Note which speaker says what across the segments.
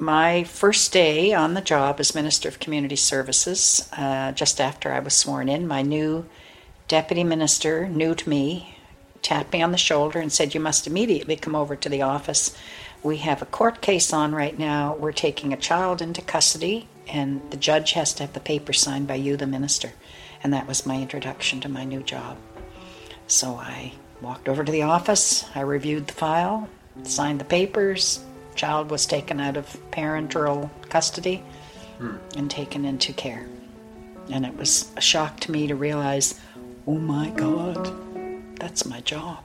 Speaker 1: my first day on the job as Minister of Community Services, uh, just after I was sworn in, my new deputy minister, new to me, tapped me on the shoulder and said, You must immediately come over to the office. We have a court case on right now. We're taking a child into custody, and the judge has to have the paper signed by you, the minister. And that was my introduction to my new job. So I walked over to the office, I reviewed the file, signed the papers. Child was taken out of parental custody hmm. and taken into care. And it was a shock to me to realize, oh my God, that's my job.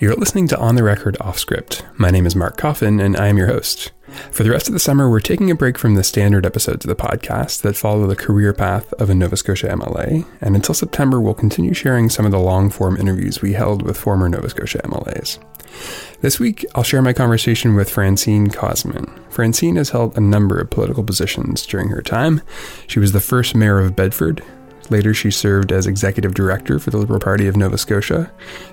Speaker 2: You're listening to On the Record Off Script. My name is Mark Coffin, and I am your host. For the rest of the summer, we're taking a break from the standard episodes of the podcast that follow the career path of a Nova Scotia MLA, and until September, we'll continue sharing some of the long form interviews we held with former Nova Scotia MLAs. This week, I'll share my conversation with Francene Cosman. Francene has held a number of political positions during her time. She was the first mayor of Bedford, Later, she served as executive director for the Liberal Party of Nova Scotia.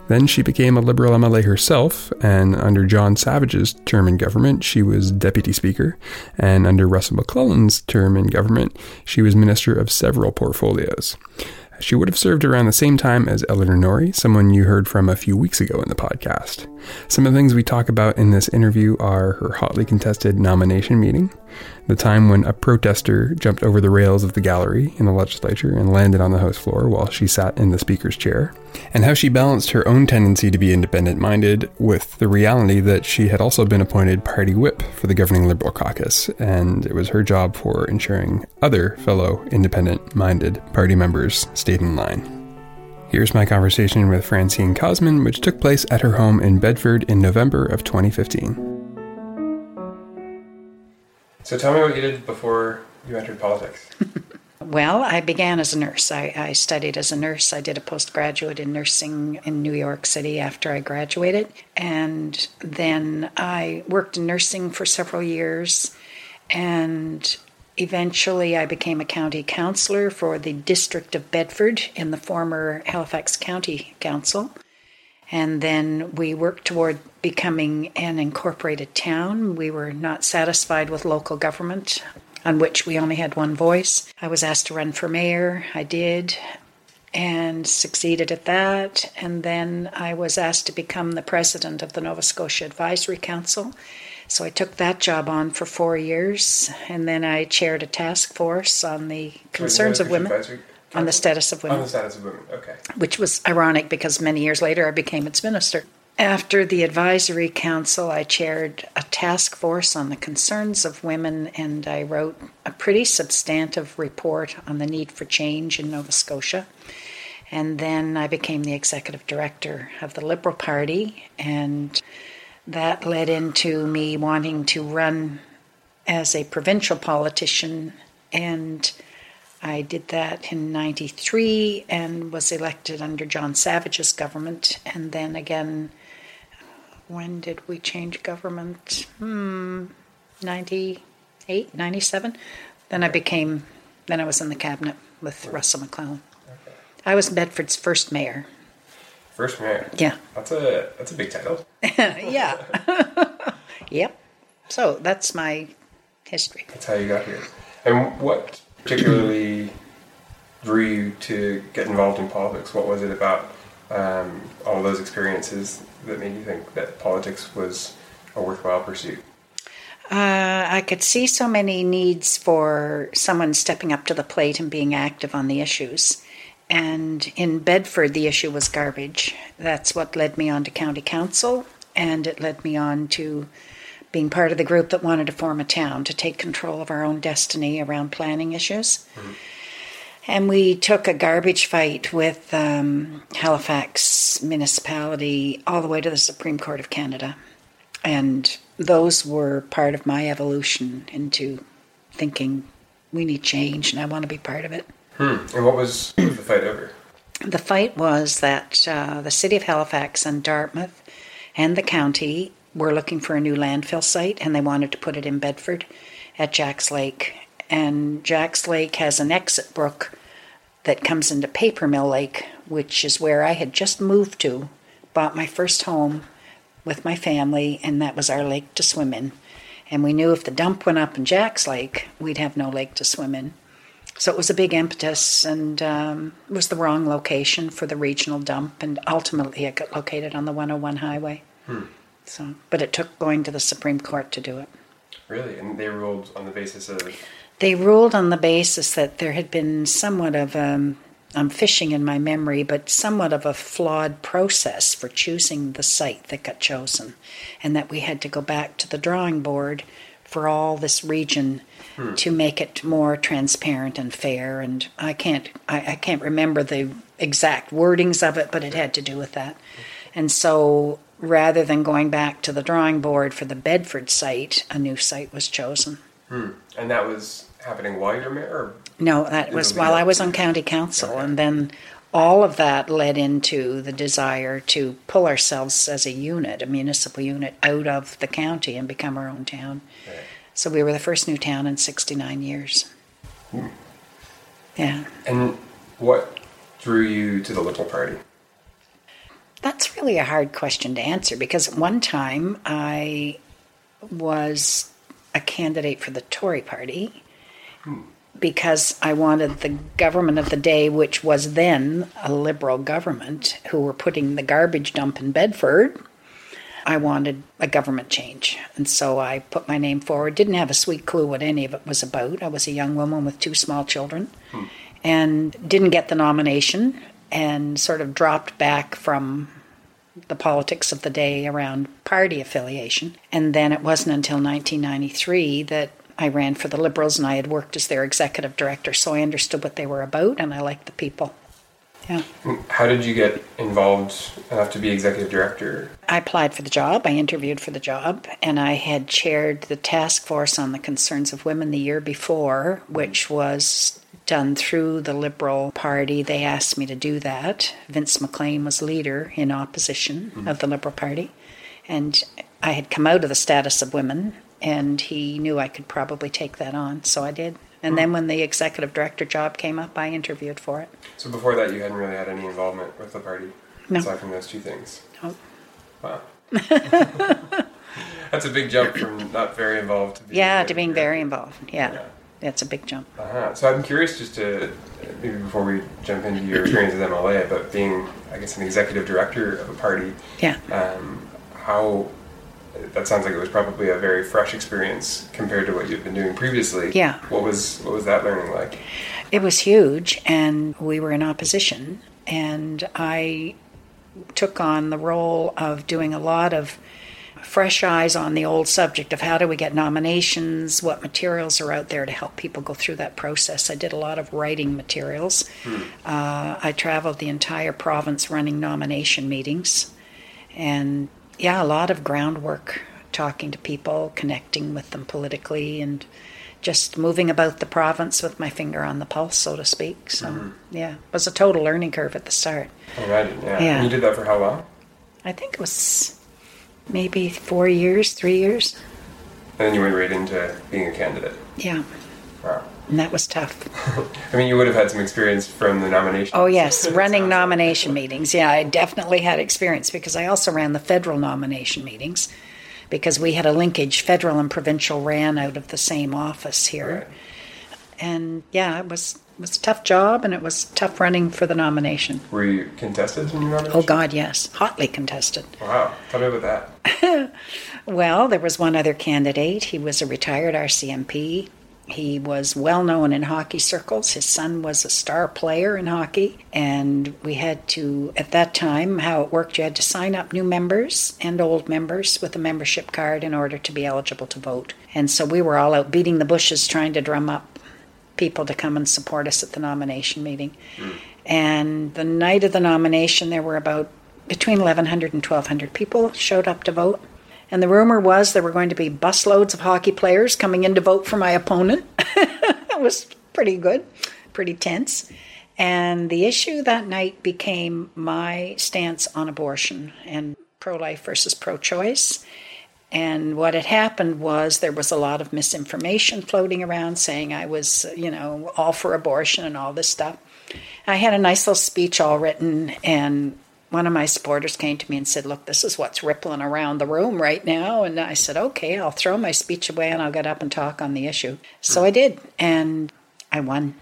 Speaker 2: Then she became a Liberal MLA herself, and under John Savage's term in government, she was deputy speaker. And under Russell MacLellan's term in government, she was minister of several portfolios. She would have served around the same time as Eleanor Norrie, someone you heard from a few weeks ago in the podcast. Some of the things we talk about in this interview are her hotly contested nomination meeting, the time when a protester jumped over the rails of the gallery in the legislature and landed on the House floor while she sat in the Speaker's chair, and how she balanced her own tendency to be independent minded with the reality that she had also been appointed party whip for the governing Liberal caucus, and it was her job for ensuring other fellow independent minded party members stayed in line. Here's my conversation with Francene Cosman, which took place at her home in Bedford in November of 2015. So tell me what you did before you entered politics.
Speaker 1: well, I began as a nurse. I, I, studied as a nurse. I did a postgraduate in nursing in New York City after I graduated. And then I worked in nursing for several years. And eventually I became a county councillor for the District of Bedford in the former Halifax County Council. And then we worked toward becoming an incorporated town. We were not satisfied with local government, on which we only had one voice. I was asked to run for mayor. I did and succeeded at that. And then I was asked to become the president of the Nova Scotia Advisory Council. So I took that job on for four years, and then I chaired a task force on the concerns of women. On the status of women.
Speaker 2: On the status of women, okay.
Speaker 1: Which was ironic because many years later I became its minister. After the advisory council, I chaired a task force on the concerns of women and I wrote a pretty substantive report on the need for change in Nova Scotia. And then I became the executive director of the Liberal Party, and that led into me wanting to run as a provincial politician and I did that in 93 and was elected under John Savage's government. And then again, when did we change government? Hmm, 98, 97. Then I became, then I was in the cabinet with Russell MacLellan. Okay. I was Bedford's first mayor.
Speaker 2: First mayor?
Speaker 1: Yeah.
Speaker 2: That's a, that's a big title.
Speaker 1: yeah. yep. So that's my history.
Speaker 2: That's how you got here. And what particularly drew you to get involved in politics? What was it about um, all those experiences that made you think that politics was a worthwhile pursuit?
Speaker 1: Uh, I could see so many needs for someone stepping up to the plate and being active on the issues. And in Bedford, the issue was garbage. That's what led me on to county council, and it led me on to being part of the group that wanted to form a town to take control of our own destiny around planning issues. Mm-hmm. And we took a garbage fight with um, Halifax municipality all the way to the Supreme Court of Canada. And those were part of my evolution into thinking we need change and I want to be part of it.
Speaker 2: Hmm. And what was, the fight over?
Speaker 1: The fight was that uh, the city of Halifax and Dartmouth and the county were looking for a new landfill site and they wanted to put it in Bedford at Jacks Lake. And Jacks Lake has an exit brook that comes into Paper Mill Lake, which is where I had just moved to, bought my first home, with my family, and that was our lake to swim in. And we knew if the dump went up in Jack's Lake, we'd have no lake to swim in. So it was a big impetus, and um, it was the wrong location for the regional dump, and ultimately it got located on the 101 highway.
Speaker 2: Hmm.
Speaker 1: So, but it took going to the Supreme Court to do it.
Speaker 2: Really? And they ruled on the basis of.
Speaker 1: They ruled on the basis that there had been somewhat of a, I'm fishing in my memory, but somewhat of a flawed process for choosing the site that got chosen, and that we had to go back to the drawing board for all this region
Speaker 2: Hmm.
Speaker 1: to make it more transparent and fair. And I can't, I, I can't remember the exact wordings of it, but it had to do with that. And so rather than going back to the drawing board for the Bedford site, a new site was chosen.
Speaker 2: Hmm. And that was happening while you were mayor?
Speaker 1: No, that was
Speaker 2: was
Speaker 1: while I was on county council,
Speaker 2: Okay.
Speaker 1: and then all of that led into the desire to pull ourselves as a unit, a municipal unit, out of the county and become our own town.
Speaker 2: Right.
Speaker 1: So we were the first new town in 69 years. Yeah,
Speaker 2: And what drew you to the Liberal Party?
Speaker 1: that's really a hard question to answer because at one time I was a candidate for the Tory party because I wanted the government of the day, which was then a liberal government, who were putting the garbage dump in Bedford. I wanted a government change. And so I put my name forward. Didn't have a sweet clue what any of it was about. I was a young woman with two small children and didn't get the nomination and sort of dropped back from the politics of the day around party affiliation. And then it wasn't until 1993 that I ran for the Liberals and I had worked as their executive director, so I understood what they were about and I liked the people. Yeah.
Speaker 2: How did you get involved enough to be executive director?
Speaker 1: I applied for the job, I interviewed for the job, and I had chaired the task force on the concerns of women the year before, which was done through the Liberal Party. They asked me to do that. Vince MacLean was leader in opposition mm-hmm. of the Liberal Party, and I had come out of the status of women, and he knew I could probably take that on, so I did. And then when the executive director job came up, I interviewed for it.
Speaker 2: So before that, you hadn't really had any involvement with the party,
Speaker 1: No.
Speaker 2: aside from those two things.
Speaker 1: No.
Speaker 2: Wow. That's a big jump from not very involved to being
Speaker 1: Yeah, to being very involved. Yeah,
Speaker 2: Yeah.
Speaker 1: that's a big jump.
Speaker 2: Uh-huh. So I'm curious, just to maybe before we jump into your experience with MLA, but being, I guess, an executive director of a party,
Speaker 1: Yeah.
Speaker 2: um, how that sounds like it was probably a very fresh experience compared to what you've been doing previously.
Speaker 1: Yeah.
Speaker 2: What was what was that learning like?
Speaker 1: It was huge, and we were in opposition. And I took on the role of doing a lot of fresh eyes on the old subject of how do we get nominations, what materials are out there to help people go through that process. I did a lot of writing materials. Uh, I traveled the entire province running nomination meetings. And yeah, a lot of groundwork, talking to people, connecting with them politically, and just moving about the province with my finger on the pulse, so to speak. So, mm-hmm. yeah, it was a total learning curve at the start.
Speaker 2: Oh, I imagine, yeah.
Speaker 1: Yeah.
Speaker 2: And you did that for how long?
Speaker 1: I think it was maybe four years, three years.
Speaker 2: And then you went right into being a candidate.
Speaker 1: Yeah,
Speaker 2: Wow.
Speaker 1: And that was tough.
Speaker 2: I mean, you would have had some experience from the nomination.
Speaker 1: Oh, yes, running nomination meetings. Yeah, I definitely had experience because I also ran the federal nomination meetings because we had a linkage, federal and provincial ran out of the same office here.
Speaker 2: Right.
Speaker 1: And yeah, it was it was a tough job and it was tough running for the nomination.
Speaker 2: Were you contested in your nomination?
Speaker 1: Oh God, yes, hotly contested.
Speaker 2: Wow. Tell me about that.
Speaker 1: Well, there was one other candidate. He was a retired RCMP. He was well known in hockey circles. His son was a star player in hockey. And we had to, at that time, how it worked, you had to sign up new members and old members with a membership card in order to be eligible to vote. And so we were all out beating the bushes trying to drum up people to come and support us at the nomination meeting. Hmm. And the night of the nomination, there were about between 1,100 and 1,200 people showed up to vote. And the rumor was there were going to be busloads of hockey players coming in to vote for my opponent. it was pretty good, pretty tense. And the issue that night became my stance on abortion and pro life versus pro choice. And what had happened was there was a lot of misinformation floating around saying I was, you know, all for abortion and all this stuff. I had a nice little speech all written, and one of my supporters came to me and said, Look, this is what's rippling around the room right now. And I said, Okay, I'll throw my speech away and I'll get up and talk on the issue. So I did. And I won.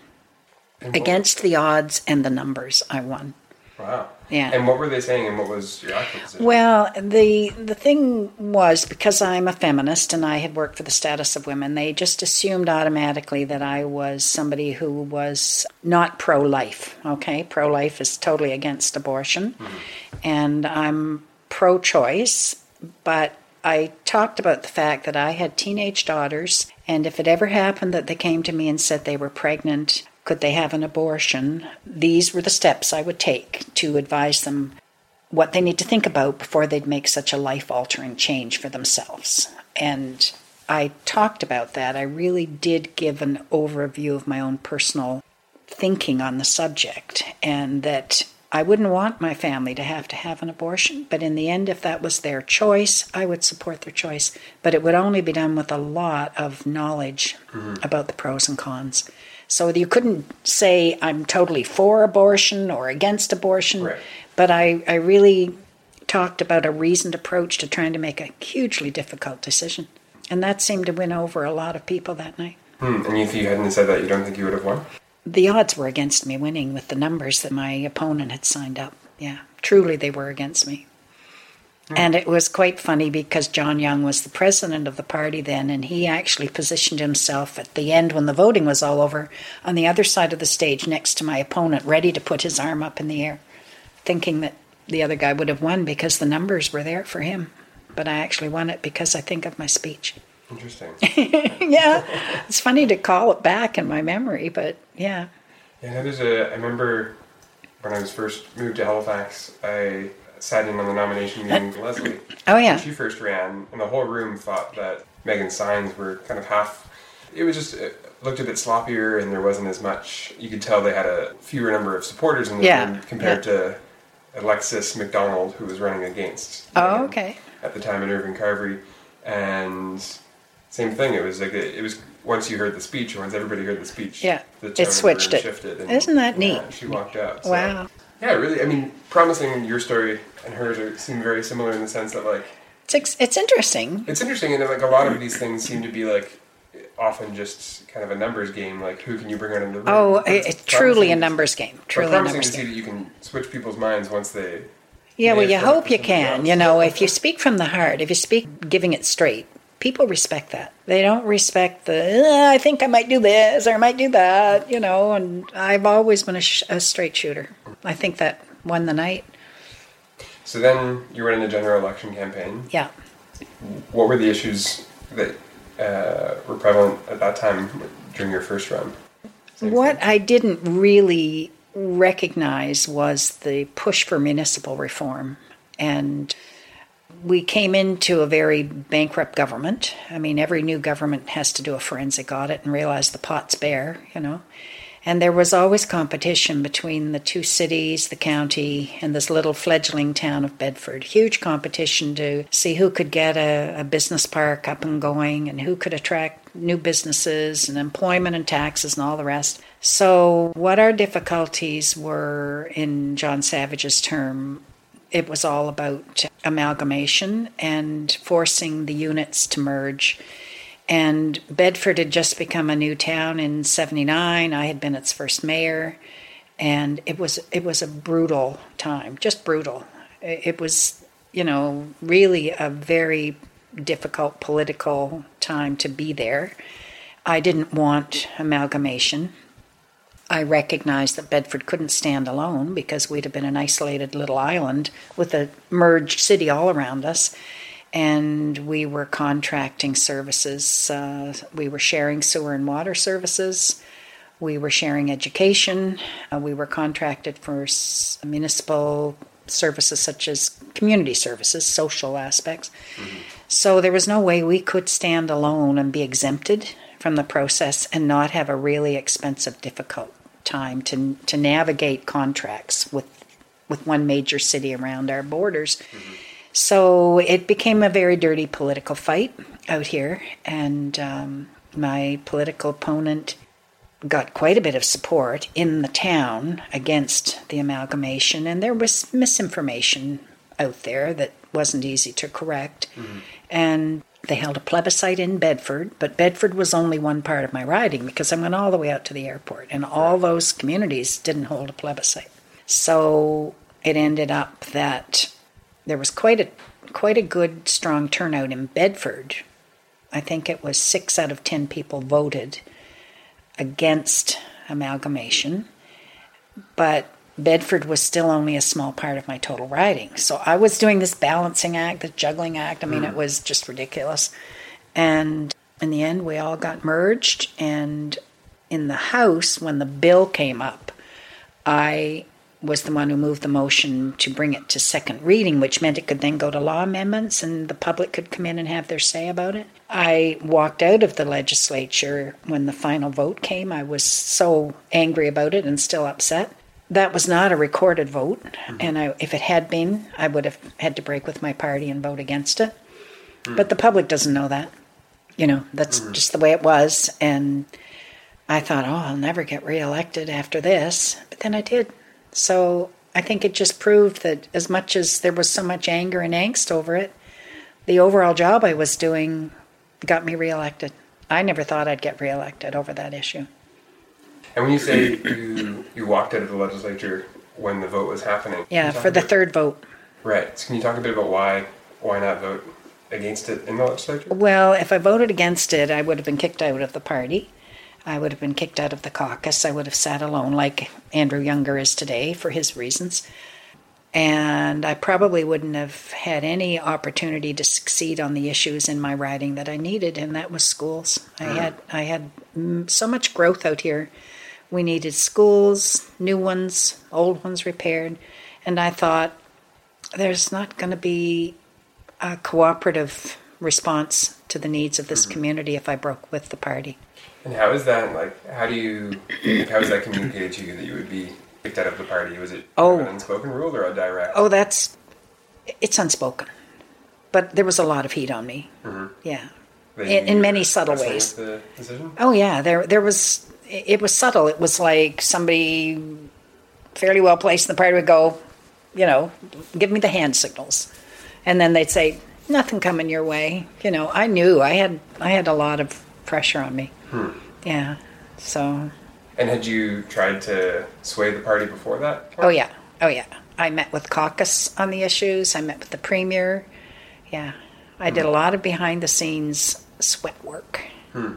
Speaker 2: And
Speaker 1: Against the odds and the numbers, I won.
Speaker 2: Wow.
Speaker 1: Yeah.
Speaker 2: And what were they saying, and what was your position?
Speaker 1: Well, the the thing was because I'm a feminist and I had worked for the status of women, they just assumed automatically that I was somebody who was not pro life. Okay, pro life is totally against abortion, mm-hmm. and I'm pro choice, but I talked about the fact that I had teenage daughters, and if it ever happened that they came to me and said they were pregnant, could they have an abortion? These were the steps I would take to advise them what they need to think about before they'd make such a life altering change for themselves. And I talked about that. I really did give an overview of my own personal thinking on the subject, and that I wouldn't want my family to have to have an abortion, but in the end, if that was their choice, I would support their choice. But it would only be done with a lot of knowledge mm-hmm. about the pros and cons. So you couldn't say I'm totally for abortion or against abortion,
Speaker 2: Right.
Speaker 1: but I, I really talked about a reasoned approach to trying to make a hugely difficult decision. And that seemed to win over a lot of people that night.
Speaker 2: Hmm, and if you hadn't said that, you don't think you would have won?
Speaker 1: The odds were against me winning with the numbers that my opponent had signed up. Yeah, truly they were against me. Mm-hmm. And it was quite funny because John Young was the president of the party then, and he actually positioned himself at the end when the voting was all over on the other side of the stage next to my opponent, ready to put his arm up in the air, thinking that the other guy would have won because the numbers were there for him. But I actually won it because I think of my speech.
Speaker 2: Interesting.
Speaker 1: yeah, it's funny to call it back in my memory, but yeah.
Speaker 2: Yeah, no, there's a. I remember when I was first moved to Halifax, I sat in on the nomination meeting with Leslie.
Speaker 1: Oh, yeah.
Speaker 2: When she first ran, and the whole room thought that Megan's signs were kind of half. It was just it looked a bit sloppier, and there wasn't as much. You could tell they had a fewer number of supporters in the
Speaker 1: Yeah,
Speaker 2: room compared to Alexis McDonald, who was running against.
Speaker 1: Oh,
Speaker 2: Megan
Speaker 1: okay.
Speaker 2: At the time in Irvine Carvery, and same thing. It was like a, it was once you heard the speech, or once everybody heard the speech,
Speaker 1: Yeah,
Speaker 2: the
Speaker 1: it switched it.
Speaker 2: Shifted and,
Speaker 1: Isn't that
Speaker 2: yeah,
Speaker 1: neat?
Speaker 2: she walked out. so-
Speaker 1: Wow.
Speaker 2: Yeah, really. I mean, promising your story and hers are, seem very similar in the sense that like
Speaker 1: It's, ex- it's interesting.
Speaker 2: it's interesting, and like a lot of these things seem to be like often just kind of a numbers game. Like who can you bring out in the room?
Speaker 1: Oh,
Speaker 2: it's
Speaker 1: it's truly a numbers game. Truly a
Speaker 2: promising
Speaker 1: numbers
Speaker 2: to see
Speaker 1: game.
Speaker 2: that you can switch people's minds once they.
Speaker 1: Yeah, well, you hope you can.
Speaker 2: else.
Speaker 1: You know, if you speak from the heart, if you speak giving it straight, people respect that. They don't respect the, "Uh, I think I might do this or I might do that, you know, and I've always been a, sh- a straight shooter. I think that won the night.
Speaker 2: So then you were in a general election campaign.
Speaker 1: Yeah.
Speaker 2: What were the issues that uh, were prevalent at that time during your first run?
Speaker 1: What
Speaker 2: thing.
Speaker 1: I didn't really recognize was the push for municipal reform. And we came into a very bankrupt government. I mean, every new government has to do a forensic audit and realize the pot's bare, you know. And there was always competition between the two cities, the county, and this little fledgling town of Bedford. Huge competition to see who could get a, a business park up and going and who could attract new businesses and employment and taxes and all the rest. So, what our difficulties were in John Savage's term it was all about amalgamation and forcing the units to merge. And Bedford had just become a new town in 79. I had been its first mayor and it was it was a brutal time, just brutal. It was, you know, really a very difficult political time to be there. I didn't want amalgamation. I recognized that Bedford couldn't stand alone because we'd have been an isolated little island with a merged city all around us. And we were contracting services. Uh, we were sharing sewer and water services. We were sharing education. Uh, we were contracted for s- municipal services such as community services, social aspects. So there was no way we could stand alone and be exempted from the process and not have a really expensive, difficult time to to navigate contracts with with one major city around our borders. So it became a very dirty political fight out here, and um, my political opponent got quite a bit of support in the town against the amalgamation, and there was misinformation out there that wasn't easy to correct. Mm-hmm. And they held a plebiscite in Bedford, but Bedford was only one part of my riding because I went all the way out to the airport, and all those communities didn't hold a plebiscite. So it ended up that there was quite a quite a good strong turnout in Bedford. I think it was six out of ten people voted against amalgamation, but Bedford was still only a small part of my total riding. So I was doing this balancing act, this juggling act. I mean, mm. it was just ridiculous. And in the end, we all got merged. And in the House, when the bill came up, I was the one who moved the motion to bring it to second reading, which meant it could then go to law amendments and the public could come in and have their say about it. I walked out of the legislature when the final vote came. I was so angry about it and still upset. That was not a recorded vote, mm-hmm. and I, if it had been, I would have had to break with my party and vote against it. Mm-hmm. But the public doesn't know that. You know, that's mm-hmm. just the way it was. And I thought, oh, I'll never get reelected after this. But then I did. So I think it just proved that as much as there was so much anger and angst over it, the overall job I was doing got me reelected. I never thought I'd get reelected over that issue.
Speaker 2: And when you say you you walked out of the legislature when the vote was happening,
Speaker 1: yeah, for the third vote.
Speaker 2: Right. So can you talk a bit about why why not vote against it in the legislature?
Speaker 1: Well, if I voted against it, I would have been kicked out of the party. I would have been kicked out of the caucus. I would have sat alone like Andrew Younger is today for his reasons. And I probably wouldn't have had any opportunity to succeed on the issues in my riding that I needed, and that was schools. I had I had so much growth out here. We needed schools, new ones, old ones repaired, and I thought there's not going to be a cooperative response to the needs of this mm-hmm. community if I broke with the party.
Speaker 2: And how is that like? How do you? Like, how is that communicated to you that you would be kicked out of the party? Was it oh, an unspoken rule or a direct?
Speaker 1: Oh, that's it's unspoken, but there was a lot of heat on me. Mm-hmm. Yeah, in, in many subtle ways. Oh yeah, there there was. It was subtle. It was like somebody fairly well placed in the party would go, you know, give me the hand signals, and then they'd say, "Nothing coming your way." You know, I knew I had I had a lot of pressure on me. Hmm. Yeah. So.
Speaker 2: And had you tried to sway the party before that?
Speaker 1: Oh yeah. Oh yeah. I met with caucus on the issues. I met with the premier. Yeah. I hmm. did a lot of behind the scenes sweat work. Hmm.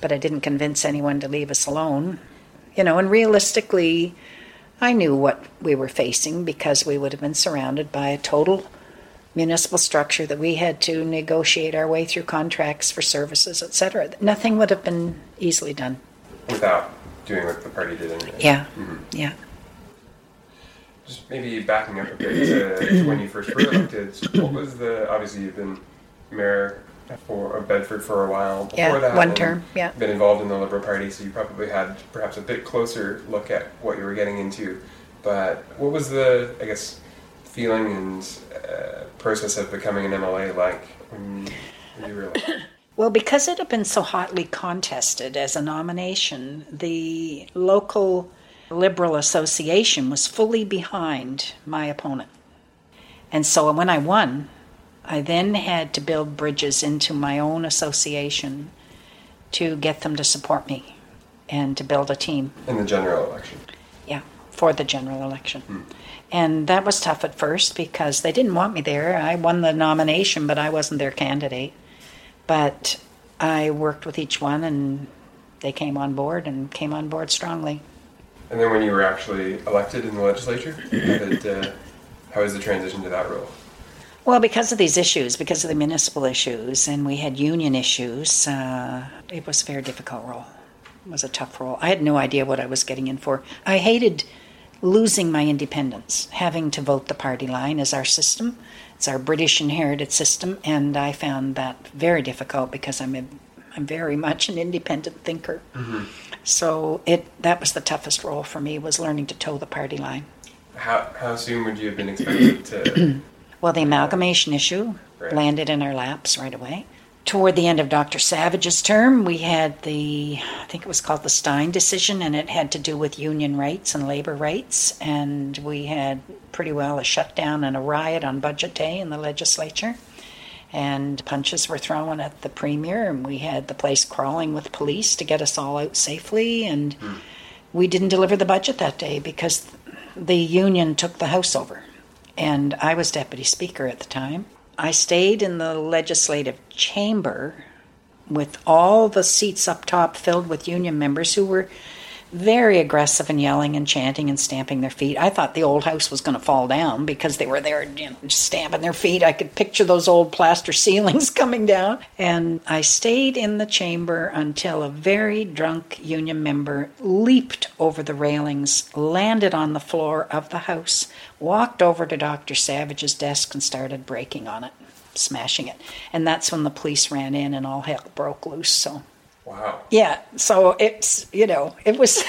Speaker 1: But I didn't convince anyone to leave us alone. You know, and realistically, I knew what we were facing because we would have been surrounded by a total municipal structure that we had to negotiate our way through contracts for services, etc. Nothing would have been easily done
Speaker 2: without doing what the party did. Anyway.
Speaker 1: Yeah, mm-hmm. yeah.
Speaker 2: Just maybe backing up a bit to, to when you first were elected. What was the? Obviously, you've been mayor for Bedford for a while.
Speaker 1: Before yeah, that, one term. Yeah,
Speaker 2: been involved in the Liberal Party, so you probably had perhaps a bit closer look at what you were getting into. But what was the? I guess feeling and uh, process of becoming an MLA like when you realized?
Speaker 1: Well, because it had been so hotly contested as a nomination, the local Liberal Association was fully behind my opponent. And so when I won, I then had to build bridges into my own association to get them to support me and to build a team.
Speaker 2: In the general election?
Speaker 1: Yeah, for the general election. Hmm. And that was tough at first because they didn't want me there. I won the nomination, but I wasn't their candidate. But I worked with each one and they came on board and came on board strongly.
Speaker 2: And then when you were actually elected in the legislature, how, did, uh, how was the transition to that role?
Speaker 1: Well, because of these issues, because of the municipal issues, and we had union issues, uh, it was a very difficult role. It was a tough role. I had no idea what I was getting in for. I hated losing my independence, having to vote the party line is our system. It's our British inherited system, and I found that very difficult because I'm a, I'm very much an independent thinker. Mm-hmm. So it that was the toughest role for me was learning to toe the party line.
Speaker 2: How how soon would you have been expected to?
Speaker 1: well, the amalgamation issue right. landed in our laps right away. Toward the end of Dr. Savage's term, we had the, I think it was called the Stein decision, and it had to do with union rights and labor rights. And we had pretty well a shutdown and a riot on budget day in the legislature. And punches were thrown at the premier, and we had the place crawling with police to get us all out safely. And mm. we didn't deliver the budget that day because the union took the House over. And I was deputy speaker at the time. I stayed in the legislative chamber with all the seats up top filled with union members who were very aggressive and yelling and chanting and stamping their feet. I thought the old house was going to fall down because they were there you know, stamping their feet. I could picture those old plaster ceilings coming down. And I stayed in the chamber until a very drunk union member leaped over the railings, landed on the floor of the house, walked over to Dr. Savage's desk and started breaking on it, smashing it. And that's when the police ran in and all hell broke loose. So
Speaker 2: Wow.
Speaker 1: Yeah. So it's, you know, it was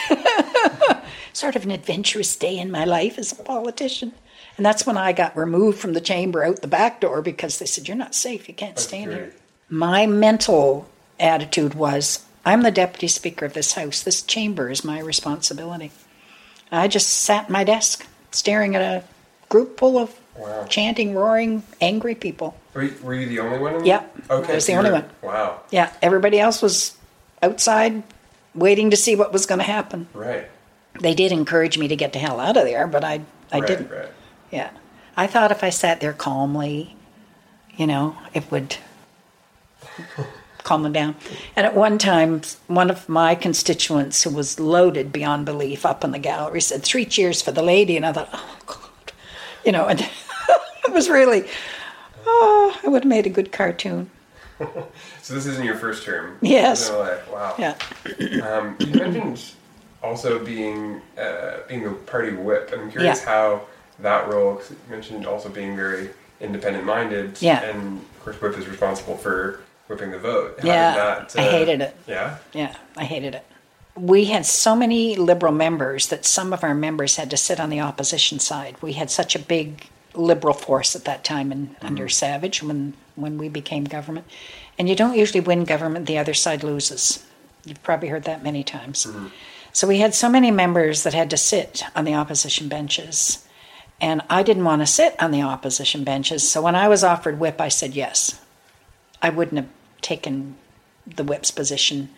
Speaker 1: sort of an adventurous day in my life as a politician. And that's when I got removed from the chamber out the back door because they said, You're not safe. You can't that's stay in here. My mental attitude was, I'm the deputy speaker of this house. This chamber is my responsibility. I just sat at my desk staring at a group full of wow. chanting, roaring, angry people.
Speaker 2: Were you, were you the only one?
Speaker 1: Yeah.
Speaker 2: Okay.
Speaker 1: I was the only one.
Speaker 2: Wow.
Speaker 1: Yeah. Everybody else was outside waiting to see what was going to happen.
Speaker 2: Right.
Speaker 1: They did encourage me to get the hell out of there, but I I
Speaker 2: right,
Speaker 1: didn't.
Speaker 2: Right.
Speaker 1: Yeah. I thought if I sat there calmly, you know, it would calm them down. And at one time, one of my constituents who was loaded beyond belief up in the gallery said, Three cheers for the lady. And I thought, oh, God. You know, and it was really, oh, I would have made a good cartoon.
Speaker 2: So this isn't your first term.
Speaker 1: Yes.
Speaker 2: Wow.
Speaker 1: Yeah.
Speaker 2: Um, you mentioned also being uh, being the party whip. I'm curious yeah. how that role. Cause you mentioned also being very independent minded.
Speaker 1: Yeah.
Speaker 2: And of course, whip is responsible for whipping the vote.
Speaker 1: How yeah. That, uh, I hated it.
Speaker 2: Yeah.
Speaker 1: Yeah, I hated it. We had so many liberal members that some of our members had to sit on the opposition side. We had such a big liberal force at that time and mm-hmm. under Savage when when we became government. And you don't usually win government, the other side loses. You've probably heard that many times. Mm-hmm. So we had so many members that had to sit on the opposition benches. And I didn't want to sit on the opposition benches. So when I was offered whip, I said yes. I wouldn't have taken the whip's position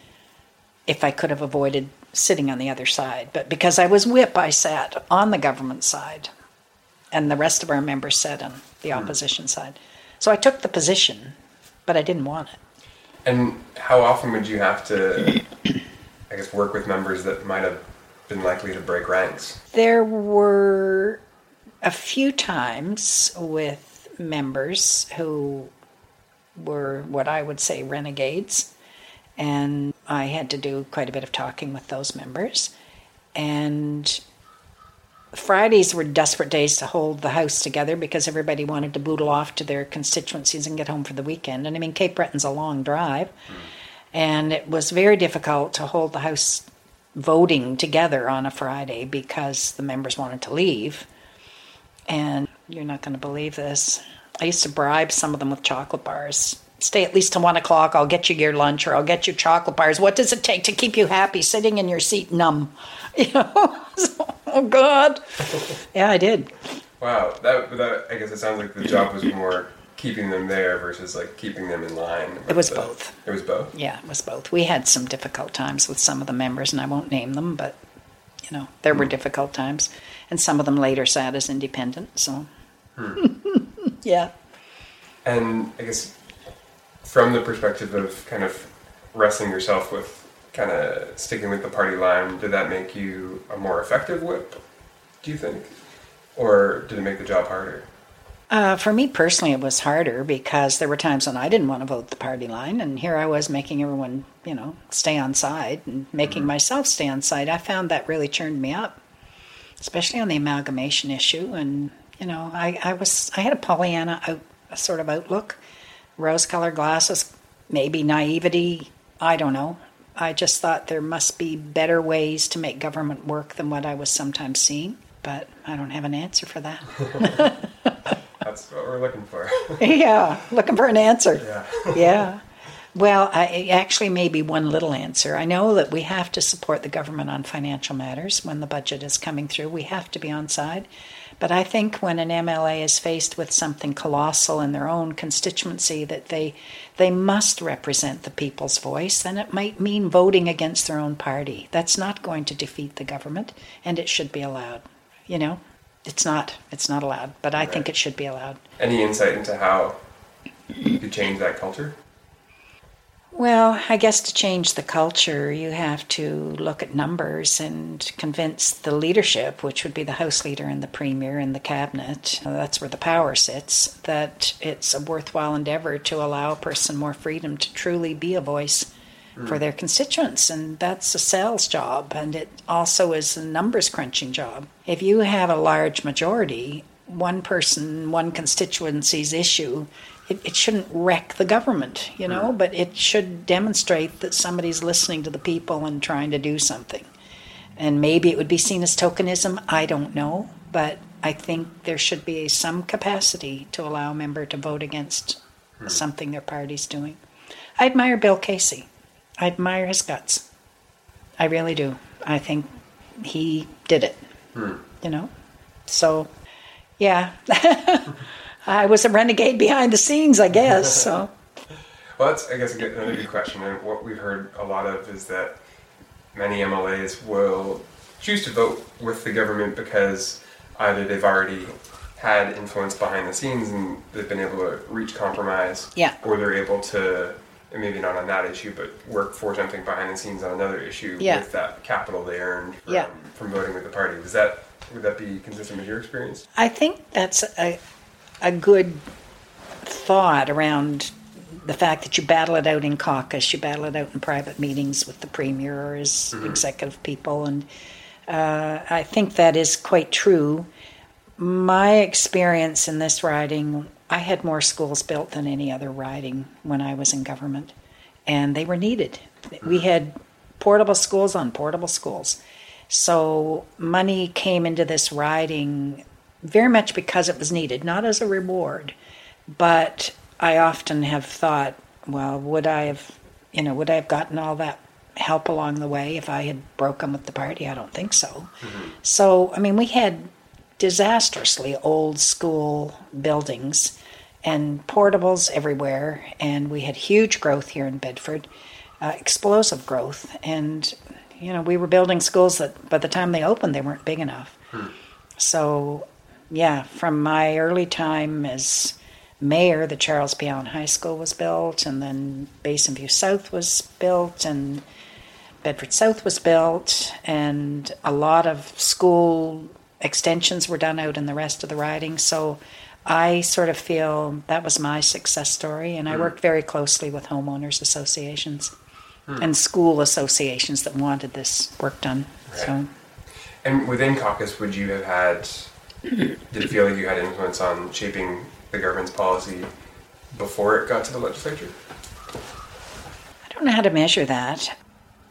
Speaker 1: if I could have avoided sitting on the other side. But because I was whip, I sat on the government side. And the rest of our members sat on the hmm. opposition mm. side. So I took the position, but I didn't want it.
Speaker 2: And how often would you have to, I guess, work with members that might have been likely to break ranks?
Speaker 1: There were a few times with members who were what I would say renegades, and I had to do quite a bit of talking with those members. And Fridays were desperate days to hold the house together because everybody wanted to boodle off to their constituencies and get home for the weekend. And I mean, Cape Breton's a long drive, mm. and it was very difficult to hold the house voting together on a Friday because the members wanted to leave. And you're not going to believe this. I used to bribe some of them with chocolate bars. Stay at least till one o'clock. I'll get you your lunch or I'll get you chocolate bars. What does it take to keep you happy sitting in your seat numb? You know? oh God. Yeah, I did.
Speaker 2: Wow, that, that I guess it sounds like the job was more keeping them there versus like keeping them in line.
Speaker 1: It was the, both.
Speaker 2: It was both.
Speaker 1: Yeah, it was both. We had some difficult times with some of the members, and I won't name them, but you know there were hmm. difficult times, and some of them later sat as independent. So, hmm. yeah.
Speaker 2: And I guess from the perspective of kind of wrestling yourself with kind of sticking with the party line, did that make you a more effective whip, do you think? Or did it make the job harder?
Speaker 1: Uh, for me personally, it was harder because there were times when I didn't want to vote the party line, and here I was making everyone, you know, stay on side and making mm-hmm. myself stay on side. I found that really churned me up, especially on the amalgamation issue. And you know, I, I was I had a Pollyanna out, a sort of outlook, rose-colored glasses, maybe naivety. I don't know. I just thought there must be better ways to make government work than what I was sometimes seeing, but I don't have an answer for that.
Speaker 2: That's what we're looking for.
Speaker 1: yeah, looking for an answer.
Speaker 2: Yeah.
Speaker 1: yeah. Well, I actually maybe one little answer. I know that we have to support the government on financial matters when the budget is coming through. We have to be on side. But I think when an MLA is faced with something colossal in their own constituency that they they must represent the people's voice, then it might mean voting against their own party. That's not going to defeat the government, and it should be allowed. You know, it's not. It's not allowed, but I right. think it should be allowed.
Speaker 2: Any insight into how you could change that culture?
Speaker 1: Well, I guess to change the culture, you have to look at numbers and convince the leadership, which would be the House Leader and the Premier and the Cabinet, that's where the power sits, that it's a worthwhile endeavour to allow a person more freedom to truly be a voice mm. for their constituents. And that's a sales job, and it also is a numbers crunching job. If you have a large majority, one person, one constituency's issue it, it shouldn't wreck the government, you know, but it should demonstrate that somebody's listening to the people and trying to do something. And maybe it would be seen as tokenism, I don't know, but I think there should be some capacity to allow a member to vote against something their party's doing. I admire Bill Casey. I admire his guts. I really do. I think he did it. Hmm. You know? So, yeah. I was a renegade behind the scenes, I guess. So.
Speaker 2: well, that's I guess another good question. And what we've heard a lot of is that many MLAs will choose to vote with the government because either they've already had influence behind the scenes and they've been able to reach compromise,
Speaker 1: yeah.
Speaker 2: or they're able to maybe not on that issue, but work for something behind the scenes on another issue
Speaker 1: yeah.
Speaker 2: with that capital they earned from,
Speaker 1: yeah.
Speaker 2: from voting with the party. Does that would that be consistent with your experience?
Speaker 1: I think that's a, a good thought around the fact that you battle it out in caucus, you battle it out in private meetings with the premier or his mm-hmm. executive people, and uh, I think that is quite true. My experience in this riding, I had more schools built than any other riding when I was in government, and they were needed. We had portable schools on portable schools. So money came into this riding very much because it was needed, not as a reward. But I often have thought, well, would I have, you know, would I have gotten all that help along the way if I had broken with the party? I don't think so. Mm-hmm. So, I mean, we had disastrously old school buildings and portables everywhere, and we had huge growth here in Bedford, uh, explosive growth, and you know, we were building schools that by the time they opened, they weren't big enough. Hmm. So yeah, from my early time as mayor, the Charles P. Allen High School was built, and then Basin View South was built, and Bedford South was built, and a lot of school extensions were done out in the rest of the riding. So I sort of feel that was my success story, and I hmm. worked very closely with homeowners associations hmm. and school associations that wanted this work done. Right. So.
Speaker 2: And within caucus, would you have had did it feel like you had influence on shaping the government's policy before it got to the legislature?
Speaker 1: I don't know how to measure that.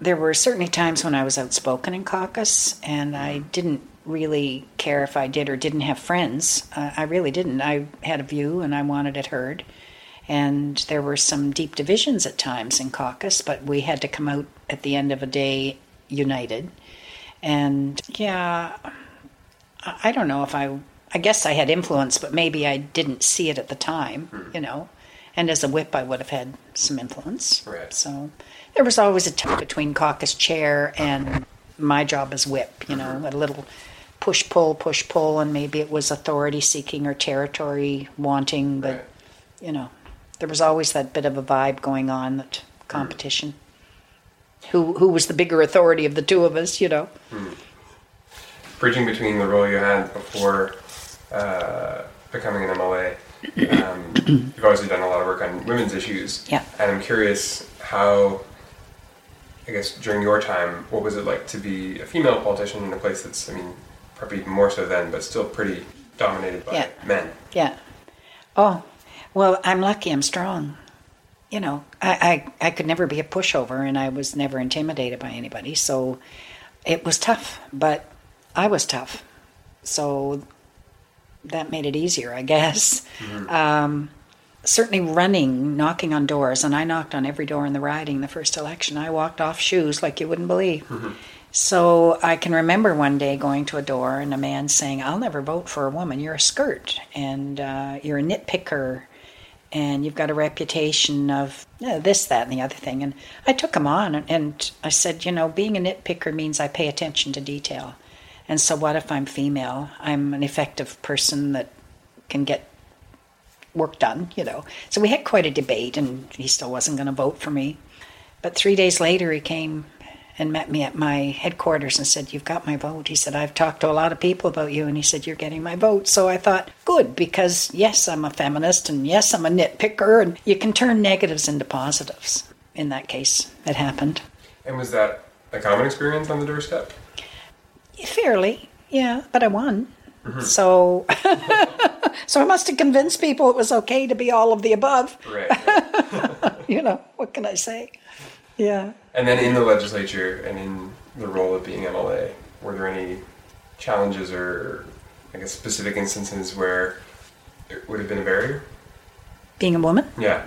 Speaker 1: There were certainly times when I was outspoken in caucus, and I didn't really care if I did or didn't have friends. Uh, I really didn't. I had a view and I wanted it heard. And there were some deep divisions at times in caucus, but we had to come out at the end of a day united. And yeah, I don't know if I, I guess I had influence, but maybe I didn't see it at the time, mm. you know. And as a whip, I would have had some influence.
Speaker 2: Right.
Speaker 1: So there was always a tie between caucus chair and my job as whip, you know, mm-hmm. a little push pull, push pull, and maybe it was authority seeking or territory wanting, but, right. you know, there was always that bit of a vibe going on, that competition. Mm. Who, who was the bigger authority of the two of us, you know? Mm
Speaker 2: bridging between the role you had before uh, becoming an MLA. Um, you've obviously done a lot of work on women's issues.
Speaker 1: Yeah.
Speaker 2: And I'm curious how, I guess, during your time, what was it like to be a female politician in a place that's, I mean, probably even more so then, but still pretty dominated by
Speaker 1: yeah.
Speaker 2: men?
Speaker 1: Yeah. Oh, well, I'm lucky I'm strong. You know, I, I, I could never be a pushover and I was never intimidated by anybody. So it was tough, but I was tough, so that made it easier, I guess. Mm-hmm. Um, certainly running, knocking on doors, and I knocked on every door in the riding the first election. I walked off shoes like you wouldn't believe. Mm-hmm. So I can remember one day going to a door and a man saying, I'll never vote for a woman. You're a skirt and uh, you're a nitpicker and you've got a reputation of this, that, and the other thing. And I took him on and I said, you know, being a nitpicker means I pay attention to detail. And so, what if I'm female? I'm an effective person that can get work done, you know. So we had quite a debate, and he still wasn't going to vote for me. But three days later, he came and met me at my headquarters and said, You've got my vote. He said, I've talked to a lot of people about you. And he said, You're getting my vote. So I thought, Good, because yes, I'm a feminist and yes, I'm a nitpicker. And you can turn negatives into positives. In that case, it happened.
Speaker 2: And was that a common experience on the doorstep?
Speaker 1: Fairly, yeah, but I won. Mm-hmm. So, so I must have convinced people it was okay to be all of the above.
Speaker 2: Right. right.
Speaker 1: you know, what can I say? Yeah.
Speaker 2: And then in the legislature and in the role of being MLA, were there any challenges or, I guess, specific instances where it would have been a barrier?
Speaker 1: Being a woman?
Speaker 2: Yeah.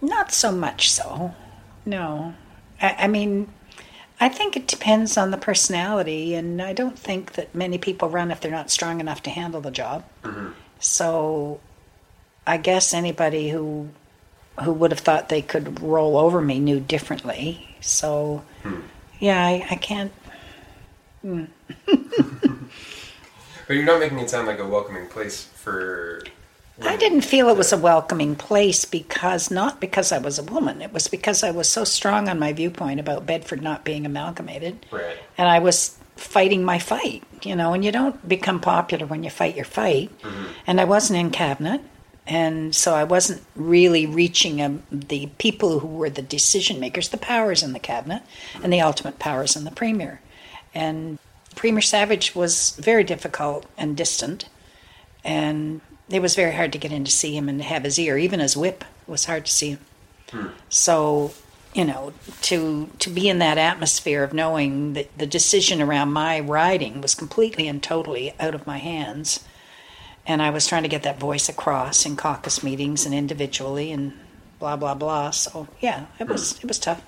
Speaker 1: Not so much so. No. I, I mean, I think it depends on the personality, and I don't think that many people run if they're not strong enough to handle the job. Mm-hmm. So I guess anybody who who would have thought they could roll over me knew differently. So, hmm. yeah, I, I can't.
Speaker 2: Hmm. but you're not making it sound like a welcoming place for.
Speaker 1: I didn't feel it was a welcoming place because not because I was a woman. It was because I was so strong on my viewpoint about Bedford not being amalgamated,
Speaker 2: right.
Speaker 1: and I was fighting my fight. You know, and you don't become popular when you fight your fight. Mm-hmm. And I wasn't in cabinet and so I wasn't really reaching a, the people who were the decision makers, the powers in the cabinet, and the ultimate powers in the premier. And Premier Savage was very difficult and distant, and it was very hard to get in to see him and have his ear. Even his whip was hard to see him. Hmm. So, you know, to to be in that atmosphere of knowing that the decision around my riding was completely and totally out of my hands and I was trying to get that voice across in caucus meetings and individually and blah blah blah. So yeah, it was it was tough.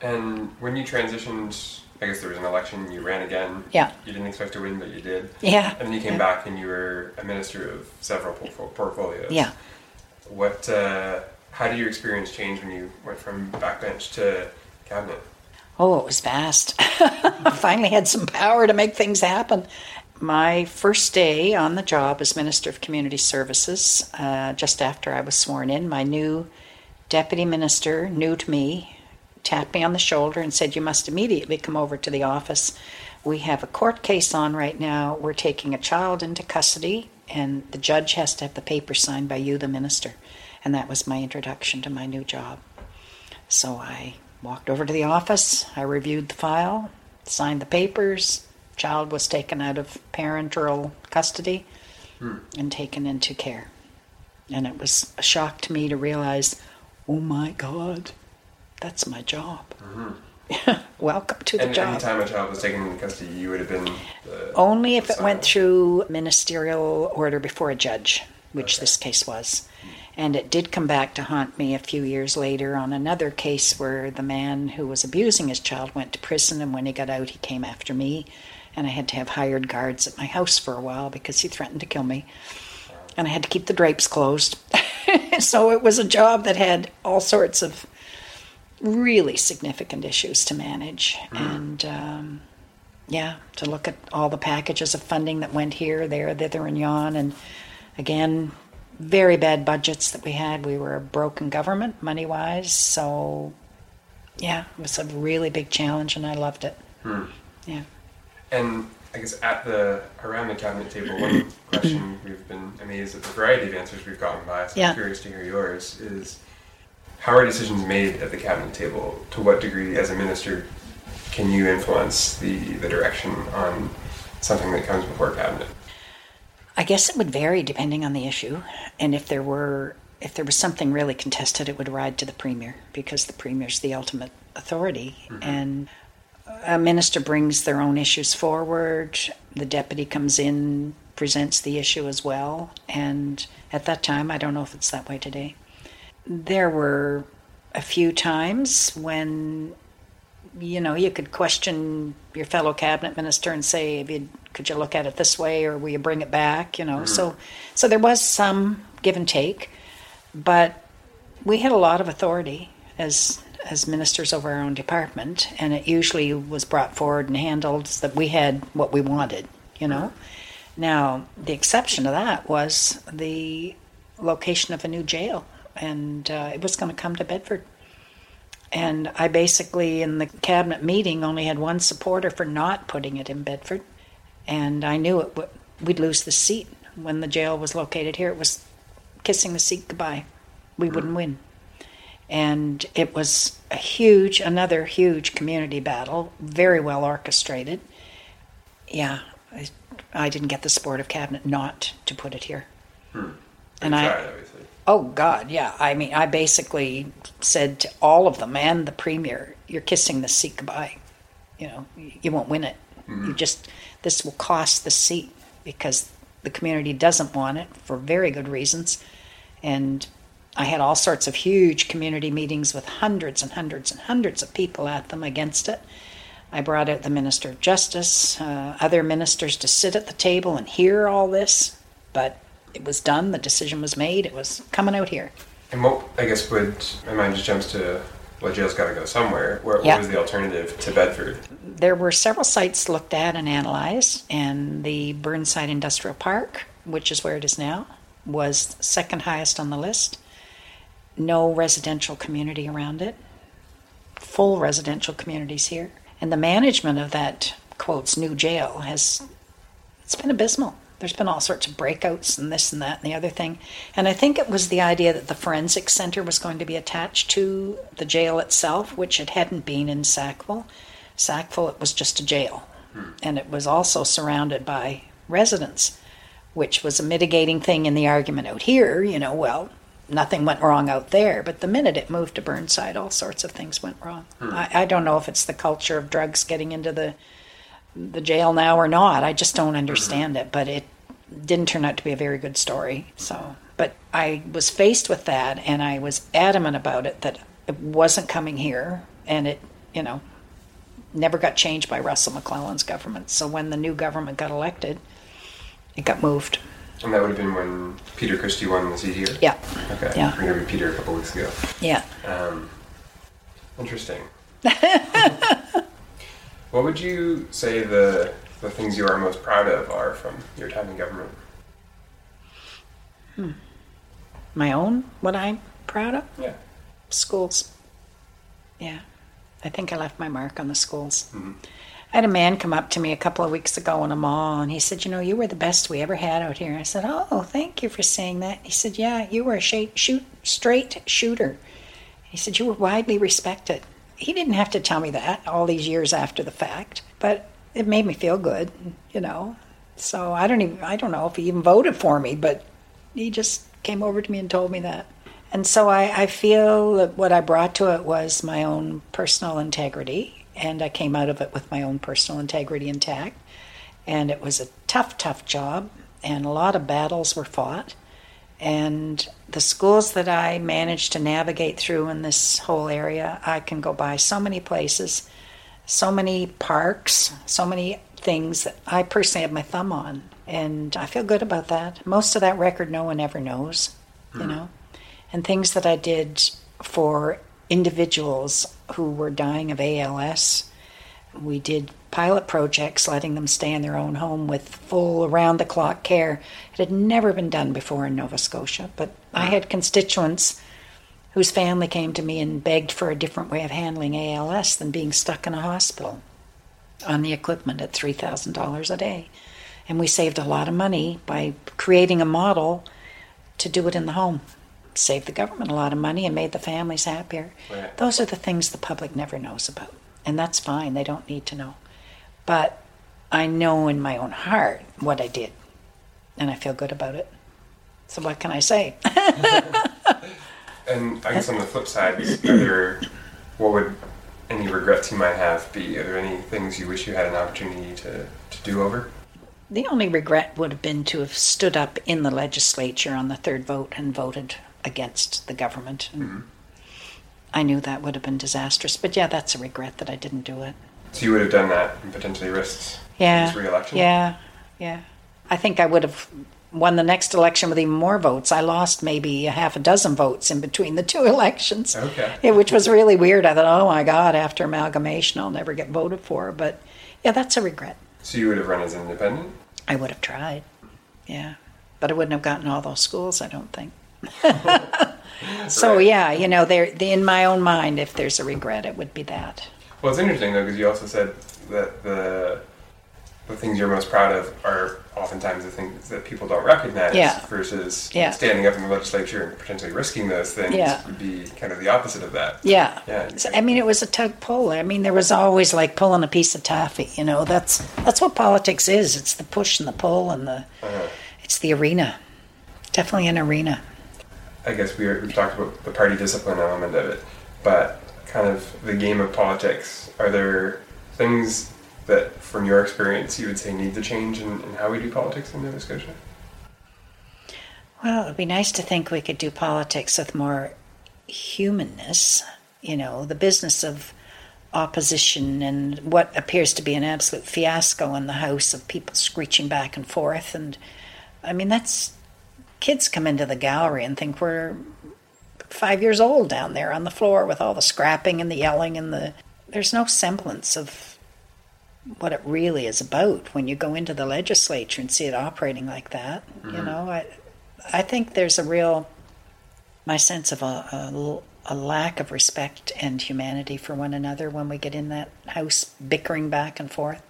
Speaker 2: And when you transitioned, I guess there was an election. You ran again.
Speaker 1: Yeah.
Speaker 2: You didn't expect to win, but you did.
Speaker 1: Yeah.
Speaker 2: And then you came
Speaker 1: yeah.
Speaker 2: back and you were a minister of several portfolios.
Speaker 1: Yeah.
Speaker 2: What? Uh, how did your experience change when you went from backbench to cabinet?
Speaker 1: Oh, it was vast. I finally had some power to make things happen my first day on the job as Minister of Community Services, uh, just after I was sworn in, my new deputy minister, new to me, tapped me on the shoulder and said, You must immediately come over to the office. We have a court case on right now. We're taking a child into custody, and the judge has to have the paper signed by you, the minister. And that was my introduction to my new job. So I walked over to the office, I reviewed the file, signed the papers, child was taken out of parental custody hmm. and taken into care. And it was a shock to me to realize, oh my God, that's my job. Mm-hmm. Welcome to the
Speaker 2: and
Speaker 1: job.
Speaker 2: Any time a child was taken into custody, you would have been
Speaker 1: only if it went through ministerial order before a judge, which okay. this case was. And it did come back to haunt me a few years later on another case where the man who was abusing his child went to prison, and when he got out, he came after me and I had to have hired guards at my house for a while because he threatened to kill me. And I had to keep the drapes closed. so it was a job that had all sorts of really significant issues to manage. Mm. And um, yeah, to look at all the packages of funding that went here, there, thither, and yon. And again, very bad budgets that we had. We were a broken government money wise. So yeah, it was a really big challenge and I loved it. Mm. Yeah.
Speaker 2: And I guess at the around the cabinet table, one question we've been amazed at the variety of answers we've gotten by. So yeah. I'm curious to hear yours. Is how are decisions made at the cabinet table? To what degree, as a minister, can you influence the the direction on something that comes before cabinet?
Speaker 1: I guess it would vary depending on the issue, and if there were if there was something really contested, it would ride to the premier because the premier's the ultimate authority, mm-hmm. and a minister brings their own issues forward. The deputy comes in presents the issue as well. And at that time, I don't know if it's that way today. There were a few times when you know you could question your fellow cabinet minister and say could you look at it this way or will you bring it back you know mm-hmm. so so there was some give and take but we had a lot of authority as as ministers over our own department and it usually was brought forward and handled so that we had what we wanted you know mm-hmm. now the exception to that was the location of a new jail and uh, it was going to come to bedford and I basically, in the cabinet meeting, only had one supporter for not putting it in Bedford. And I knew it would, we'd lose the seat when the jail was located here. It was kissing the seat goodbye. We wouldn't win. And it was a huge, another huge community battle, very well orchestrated. Yeah, I, I didn't get the support of cabinet not to put it here.
Speaker 2: Hmm. And I,
Speaker 1: Oh God, yeah. I mean, I basically said to all of them and the premier, "You're kissing the seat goodbye. You know, you won't win it. Mm-hmm. You just this will cost the seat because the community doesn't want it for very good reasons." And I had all sorts of huge community meetings with hundreds and hundreds and hundreds of people at them against it. I brought out the Minister of Justice, uh, other ministers to sit at the table and hear all this, but it was done. The decision was made. It was coming out here.
Speaker 2: And what I guess would my mind just jumps to well, jail's got to go somewhere. What, yeah. what was the alternative to Bedford?
Speaker 1: There were several sites looked at and analyzed, and the Burnside Industrial Park, which is where it is now, was second highest on the list. No residential community around it. Full residential communities here, and the management of that quotes new jail has it's been abysmal there's been all sorts of breakouts and this and that and the other thing. And I think it was the idea that the forensic center was going to be attached to the jail itself, which it hadn't been in Sackville. Sackville, it was just a jail. Hmm. And it was also surrounded by residents, which was a mitigating thing in the argument out here. You know, well, nothing went wrong out there. But the minute it moved to Burnside, all sorts of things went wrong. Hmm. I, I don't know if it's the culture of drugs getting into the the jail now or not. I just don't understand it, but it didn't turn out to be a very good story. So, but I was faced with that and I was adamant about it that it wasn't coming here and it, you know, never got changed by Russell MacLellan's government. So when the new government got elected, it got moved.
Speaker 2: And that would have been when Peter Christie won the seat here?
Speaker 1: Yeah.
Speaker 2: Okay.
Speaker 1: Yeah.
Speaker 2: We interviewed Peter a couple weeks ago.
Speaker 1: Yeah.
Speaker 2: Um, interesting. What would you say the the things you are most proud of are from your time in government?
Speaker 1: Hmm. My own? What I'm proud of?
Speaker 2: Yeah.
Speaker 1: Schools. Yeah. I think I left my mark on the schools.
Speaker 2: Mm-hmm.
Speaker 1: I had a man come up to me a couple of weeks ago in a mall and he said, You know, you were the best we ever had out here. I said, Oh, thank you for saying that. He said, Yeah, you were a sh- shoot, straight shooter. He said, You were widely respected he didn't have to tell me that all these years after the fact, but it made me feel good, you know. So I don't even I don't know if he even voted for me, but he just came over to me and told me that. And so I, I feel that what I brought to it was my own personal integrity, and I came out of it with my own personal integrity intact. And it was a tough, tough job, and a lot of battles were fought. And the schools that I managed to navigate through in this whole area, I can go by so many places, so many parks, so many things that I personally have my thumb on. And I feel good about that. Most of that record no one ever knows, you hmm. know. And things that I did for individuals who were dying of ALS. We did pilot projects, letting them stay in their own home with full around the clock care. It had never been done before in Nova Scotia, but I had constituents whose family came to me and begged for a different way of handling ALS than being stuck in a hospital on the equipment at $3,000 a day. And we saved a lot of money by creating a model to do it in the home. Saved the government a lot of money and made the families happier. Right. Those are the things the public never knows about. And that's fine, they don't need to know. But I know in my own heart what I did, and I feel good about it. So what can I say?
Speaker 2: and I guess on the flip side, are there what would any regrets you might have be? Are there any things you wish you had an opportunity to, to do over?
Speaker 1: The only regret would have been to have stood up in the legislature on the third vote and voted against the government. And mm-hmm. I knew that would have been disastrous. But yeah, that's a regret that I didn't do it.
Speaker 2: So you would have done that and potentially risked
Speaker 1: Yeah.
Speaker 2: re-election?
Speaker 1: Yeah, yeah. I think I would have won the next election with even more votes. I lost maybe a half a dozen votes in between the two elections.
Speaker 2: Okay.
Speaker 1: Yeah, which was really weird. I thought, oh my God, after amalgamation, I'll never get voted for. But yeah, that's a regret.
Speaker 2: So you would have run as an independent?
Speaker 1: I would have tried. Yeah. But I wouldn't have gotten all those schools, I don't think. so
Speaker 2: Right.
Speaker 1: yeah, you know, there in my own mind, if there's a regret, it would be that.
Speaker 2: Well, it's interesting though because you also said that the the things you're most proud of are oftentimes the things that people don't recognize
Speaker 1: Yeah.
Speaker 2: versus
Speaker 1: Yeah.
Speaker 2: standing up in the legislature and potentially risking those things
Speaker 1: Yeah.
Speaker 2: would be kind of the opposite of that.
Speaker 1: Yeah.
Speaker 2: Yeah.
Speaker 1: So, I mean, it was a tug pull. I mean, there was always like pulling a piece of taffy. You know, that's that's what politics is. It's the push and the pull and the
Speaker 2: Uh,
Speaker 1: it's the arena. Definitely an arena.
Speaker 2: I guess we we've talked about the party discipline element of it, but kind of the game of politics. Are there things that, from your experience, you would say need to change in, in how we do politics in Nova Scotia?
Speaker 1: Well, it'd be nice to think we could do politics with more humanness. You know, the business of opposition and what appears to be an absolute fiasco in the House of people screeching back and forth. And I mean, that's kids come into the gallery and think we're five years old down there on the floor with all the scrapping and the yelling and the. There's no semblance of what it really is about when you go into the legislature and see it operating like that. You mm-hmm. know, I, I think there's a real, my sense of a a lack of respect and humanity for one another when we get in that house bickering back and forth.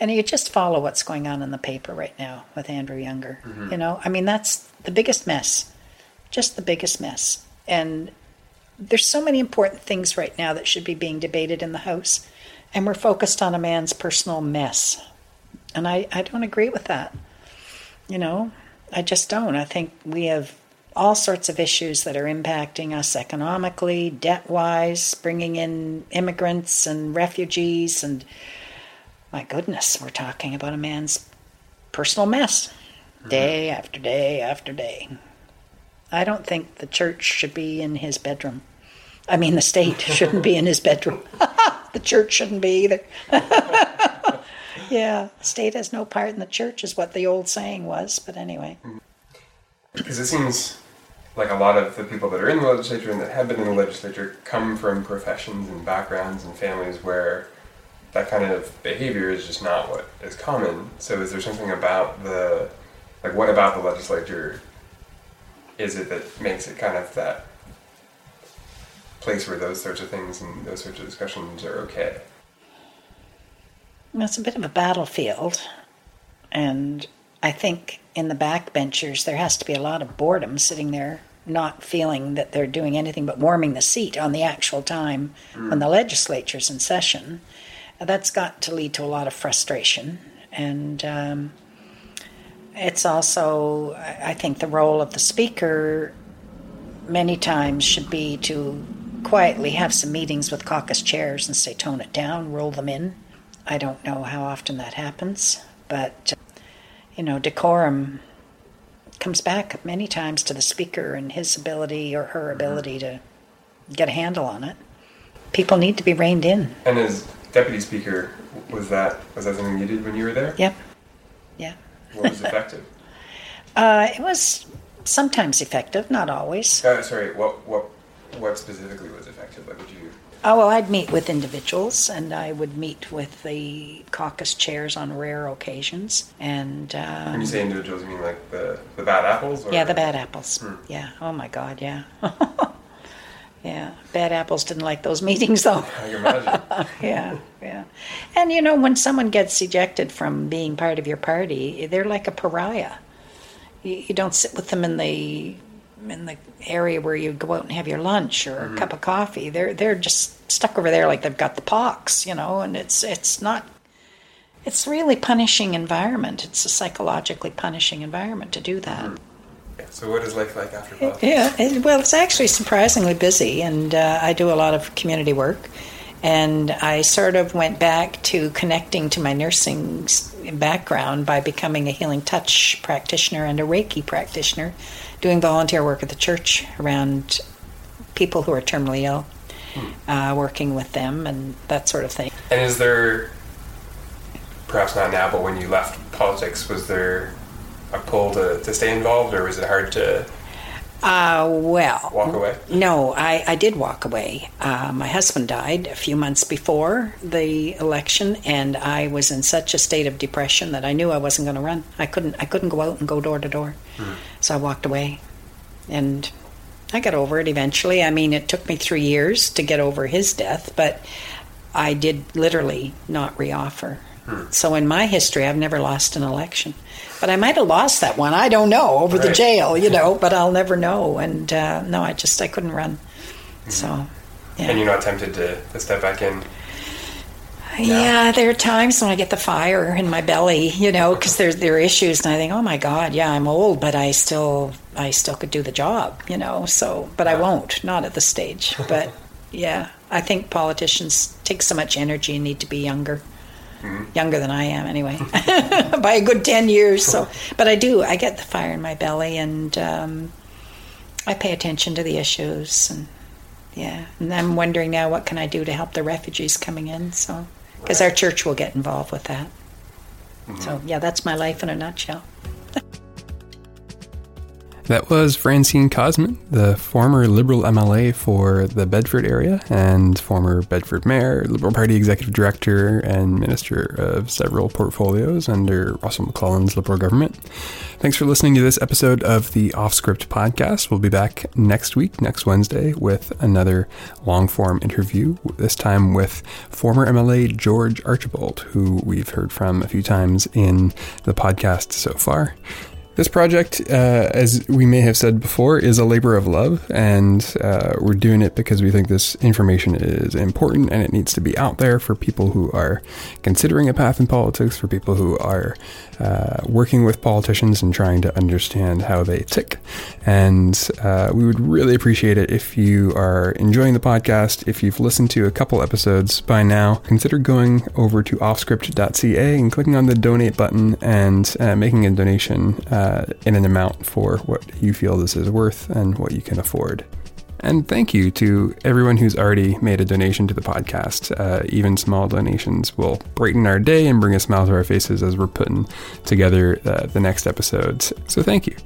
Speaker 1: And you just follow what's going on in the paper right now with Andrew Younger. Mm-hmm. You know, I mean, that's the biggest mess, just the biggest mess. And there's so many important things right now that should be being debated in the House, and we're focused on a man's personal mess. And I, I don't agree with that. You know, I just don't. I think we have all sorts of issues that are impacting us economically, debt wise, bringing in immigrants and refugees. And my goodness, we're talking about a man's personal mess mm-hmm. day after day after day. I don't think the church should be in his bedroom. I mean, the state shouldn't be in his bedroom. the church shouldn't be either. yeah, state has no part in the church, is what the old saying was. But anyway.
Speaker 2: Because it seems like a lot of the people that are in the legislature and that have been in the legislature come from professions and backgrounds and families where that kind of behavior is just not what is common. So is there something about the like what about the legislature is it that makes it kind of that place where those sorts of things and those sorts of discussions are okay?
Speaker 1: It's a bit of a battlefield, and I think in the backbenchers there has to be a lot of boredom sitting there, not feeling that they're doing anything but warming the seat on the actual time when the legislature's in session. That's got to lead to a lot of frustration, and um, it's also, I think, the role of the speaker many times should be to quietly have some meetings with caucus chairs and say, tone it down, roll them in. I don't know how often that happens, but you know, decorum comes back many times to the speaker and his ability or her ability to get a handle on it. People need to be reined in.
Speaker 2: And as deputy speaker, was that was that something you did when you were there?
Speaker 1: Yep. Yeah.
Speaker 2: What was effective?
Speaker 1: Uh, it was sometimes effective, not always.
Speaker 2: uh, sorry, what what what specifically was affected? Like, would you?
Speaker 1: Oh, well, I'd meet with individuals and I would meet with the caucus chairs on rare occasions. And um,
Speaker 2: When you say individuals, you mean like the, the bad apples? Or
Speaker 1: Yeah, the bad apples. Yeah. Oh my God. Yeah. yeah. Bad apples didn't like those meetings though.
Speaker 2: I can imagine.
Speaker 1: yeah. Yeah. And you know, when someone gets ejected from being part of your party, they're like a pariah. You, you don't sit with them in the in the area where you go out and have your lunch or a cup of coffee. They're they're just stuck over there like they've got the pox, you know. And it's it's not. It's really punishing environment. It's a psychologically punishing environment to do that.
Speaker 2: so, what is life like after politics?
Speaker 1: Yeah, it, well, it's actually surprisingly busy, and uh, I do a lot of community work. And I sort of went back to connecting to my nursing background by becoming a healing touch practitioner and a Reiki practitioner, doing volunteer work at the church around people who are terminally ill, hmm. uh, working with them and that sort of thing.
Speaker 2: And is there, perhaps not now, but when you left politics, was there a pull to, to stay involved, or was it hard to
Speaker 1: uh, well,
Speaker 2: walk away?
Speaker 1: No, I, I did walk away. Uh, my husband died a few months before the election, and I was in such a state of depression that I knew I wasn't going to run. I couldn't. I couldn't go out and go door to door. Hmm. So I walked away, and I got over it eventually. I mean, it took me three years to get over his death, but I did literally not reoffer. Hmm. So in my history, I've never lost an election. But I might have lost that one. I don't know over right. the jail, you know. but I'll never know. And uh, no, I just I couldn't run. Mm-hmm. So,
Speaker 2: yeah. And you're not tempted to, to step back in.
Speaker 1: Yeah, there are times when I get the fire in my belly, you know, because there there are issues, and I think, oh my God, yeah, I'm old, but I still I still could do the job, you know. So, but I won't, not at this stage. But yeah, I think politicians take so much energy and need to be younger mm-hmm. younger than I am anyway, by a good 10 years. So, but I do, I get the fire in my belly and um, I pay attention to the issues. And yeah, and I'm wondering now what can I do to help the refugees coming in? So, because right. our church will get involved with that. Mm-hmm. So, yeah, that's my life in a nutshell.
Speaker 2: That was Francene Cosman, the former Liberal MLA for the Bedford area and former Bedford Mayor, Liberal Party Executive Director, and Minister of several portfolios under Russell MacLellan's Liberal government. Thanks for listening to this episode of the Off Script podcast. We'll be back next week, next Wednesday, with another long form interview, this time with former MLA George Archibald, who we've heard from a few times in the podcast so far. This project, uh, as we may have said before, is a labor of love, and uh, we're doing it because we think this information is important and it needs to be out there for people who are considering a path in politics, for people who are uh, working with politicians and trying to understand how they tick. And uh, we would really appreciate it if you are enjoying the podcast. If you've listened to a couple episodes by now, consider going over to offscript.ca and clicking on the donate button and uh, making a donation uh, in an amount for what you feel this is worth and what you can afford. And thank you to everyone who's already made a donation to the podcast. Uh, even small donations will brighten our day and bring a smile to our faces as we're putting together uh, the next episodes. So thank you.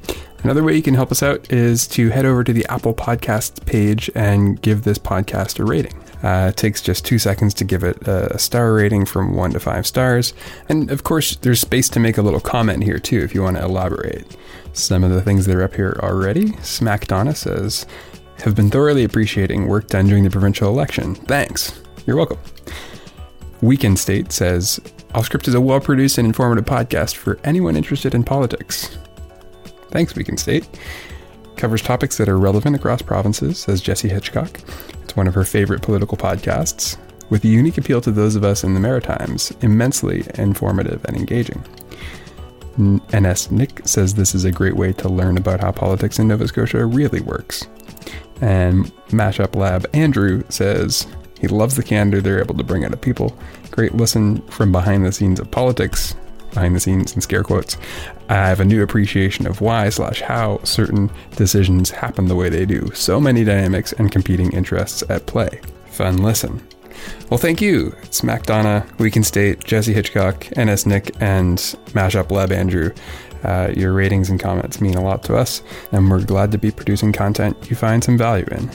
Speaker 2: Another way you can help us out is to head over to the Apple Podcast page and give this podcast a rating. Uh, it takes just two seconds to give it a star rating from one to five stars. And of course, there's space to make a little comment here too if you want to elaborate. Some of the things that are up here already. Smack Donna says, have been thoroughly appreciating work done during the provincial election. Thanks. You're welcome. Weekend State says, Offscript is a well produced and informative podcast for anyone interested in politics. Thanks, Weekend State. Covers topics that are relevant across provinces, says Jessie Hitchcock. It's one of her favorite political podcasts, with a unique appeal to those of us in the Maritimes, immensely informative and engaging. NS Nick says this is a great way to learn about how politics in Nova Scotia really works. And Mashup Lab Andrew says he loves the candor they're able to bring out of people. Great listen from behind the scenes of politics, behind the scenes in scare quotes. I have a new appreciation of why slash how certain decisions happen the way they do. So many dynamics and competing interests at play. Fun listen. Well, thank you. It's Mac Donna, Weekend State, Jesse Hitchcock, NS Nick, and Mashup Lab Andrew. Uh, your ratings and comments mean a lot to us, and we're glad to be producing content you find some value in.